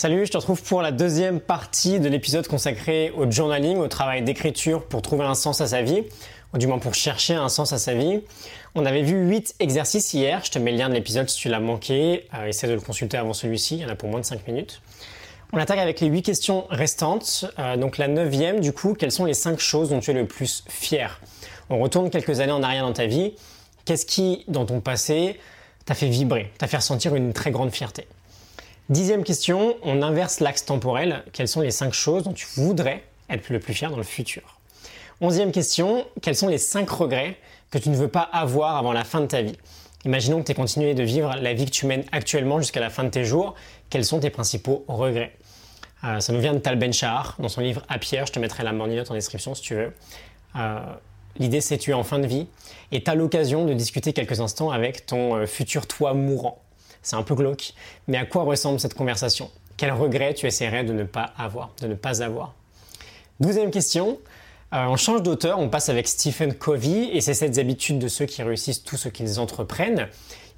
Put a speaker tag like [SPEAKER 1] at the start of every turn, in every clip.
[SPEAKER 1] Salut, je te retrouve pour la deuxième partie de l'épisode consacré au journaling, au travail d'écriture pour trouver un sens à sa vie, ou du moins pour chercher un sens à sa vie. On avait vu 8 exercices hier, je te mets le lien de l'épisode si tu l'as manqué, euh, essaie de le consulter avant celui-ci, il y en a pour moins de 5 minutes. On attaque avec les 8 questions restantes, euh, donc la neuvième du coup, quelles sont les 5 choses dont tu es le plus fier? On retourne quelques années en arrière dans ta vie, qu'est-ce qui, dans ton passé, t'a fait vibrer, t'a fait ressentir une très grande fierté? Dixième question, on inverse l'axe temporel. Quelles sont les cinq choses dont tu voudrais être le plus fier dans le futur? Onzième question, quels sont les cinq regrets que tu ne veux pas avoir avant la fin de ta vie? Imaginons que tu aies continué de vivre la vie que tu mènes actuellement jusqu'à la fin de tes jours. Quels sont tes principaux regrets? Euh, Ça nous vient de Tal Ben Shahar dans son livre À Pierre. Je te mettrai la morning note en description si tu veux. Euh, l'idée, c'est tu es en fin de vie et tu as l'occasion de discuter quelques instants avec ton euh, futur toi mourant. C'est un peu glauque. Mais à quoi ressemble cette conversation? Quel regret tu essaierais de ne pas avoir, de ne pas avoir? Douzième question. Euh, on change d'auteur, on passe avec Stephen Covey et c'est cette habitude de ceux qui réussissent tout ce qu'ils entreprennent.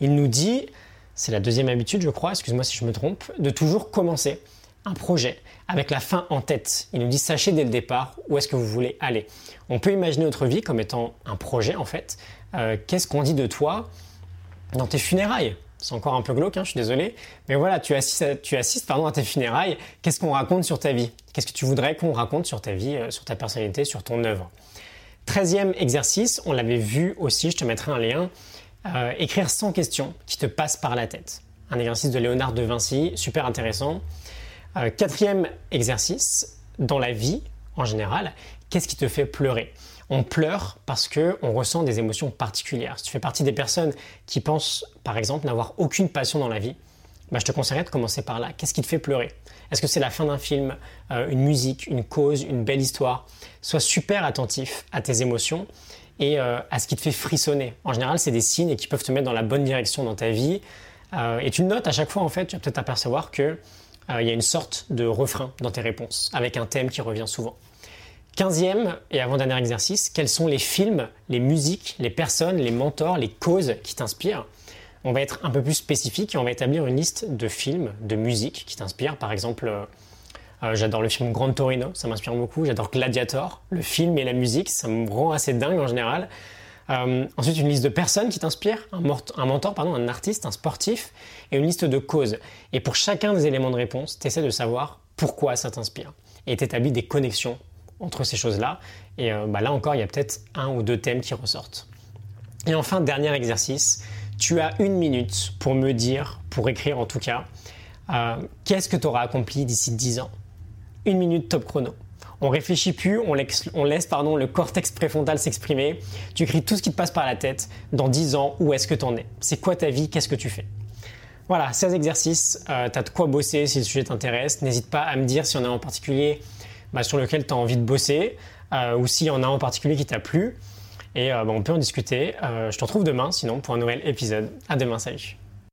[SPEAKER 1] Il nous dit, c'est la deuxième habitude je crois, excuse-moi si je me trompe, de toujours commencer un projet avec la fin en tête. Il nous dit sachez dès le départ où est-ce que vous voulez aller. On peut imaginer notre vie comme étant un projet en fait. Euh, qu'est-ce qu'on dit de toi dans tes funérailles? C'est encore un peu glauque, hein, je suis désolé. Mais voilà, tu assistes, à, tu assistes pardon, tes funérailles. Qu'est-ce qu'on raconte sur ta vie? Qu'est-ce que tu voudrais qu'on raconte sur ta vie, euh, sur ta personnalité, sur ton œuvre? Treizième exercice, on l'avait vu aussi, je te mettrai un lien. Euh, écrire 100 questions qui te passent par la tête. Un exercice de Léonard de Vinci, super intéressant. Euh, quatrième exercice, dans la vie en général, qu'est-ce qui te fait pleurer? On pleure parce que on ressent des émotions particulières. Si tu fais partie des personnes qui pensent, par exemple, n'avoir aucune passion dans la vie, bah, je te conseillerais de commencer par là. Qu'est-ce qui te fait pleurer? Est-ce que c'est la fin d'un film, euh, une musique, une cause, une belle histoire? Sois super attentif à tes émotions et euh, à ce qui te fait frissonner. En général, c'est des signes qui peuvent te mettre dans la bonne direction dans ta vie. Euh, et tu notes à chaque fois, en fait, tu vas peut-être apercevoir qu'il il y a une sorte de refrain dans tes réponses, avec un thème qui revient souvent. Quinzième et avant-dernier exercice, quels sont les films, les musiques, les personnes, les mentors, les causes qui t'inspirent? On va être un peu plus spécifique et on va établir une liste de films, de musiques qui t'inspirent. Par exemple, euh, euh, j'adore le film Grand Torino, ça m'inspire beaucoup. J'adore Gladiator, le film et la musique, ça me rend assez dingue en général. Euh, ensuite, une liste de personnes qui t'inspirent, un, un, mentor, pardon, un artiste, un sportif, et une liste de causes. Et pour chacun des éléments de réponse, tu essaies de savoir pourquoi ça t'inspire. Et tu établis des connexions entre ces choses-là. Et euh, bah, là encore, il y a peut-être un ou deux thèmes qui ressortent. Et enfin, dernier exercice, tu as une minute pour me dire, pour écrire en tout cas, euh, qu'est-ce que tu auras accompli d'ici 10 ans? Une minute top chrono. On réfléchit plus, on laisse, on laisse pardon, le cortex préfrontal s'exprimer. Tu écris tout ce qui te passe par la tête. Dans 10 ans, où est-ce que tu en es? C'est quoi ta vie? Qu'est-ce que tu fais? Voilà, 16 exercices. Euh, tu as de quoi bosser si le sujet t'intéresse. N'hésite pas à me dire si on a en particulier bah, sur lequel tu as envie de bosser, euh, ou s'il y en a en particulier qui t'a plu. Et euh, bah, on peut en discuter. Euh, je te retrouve demain, sinon, pour un nouvel épisode. À demain, salut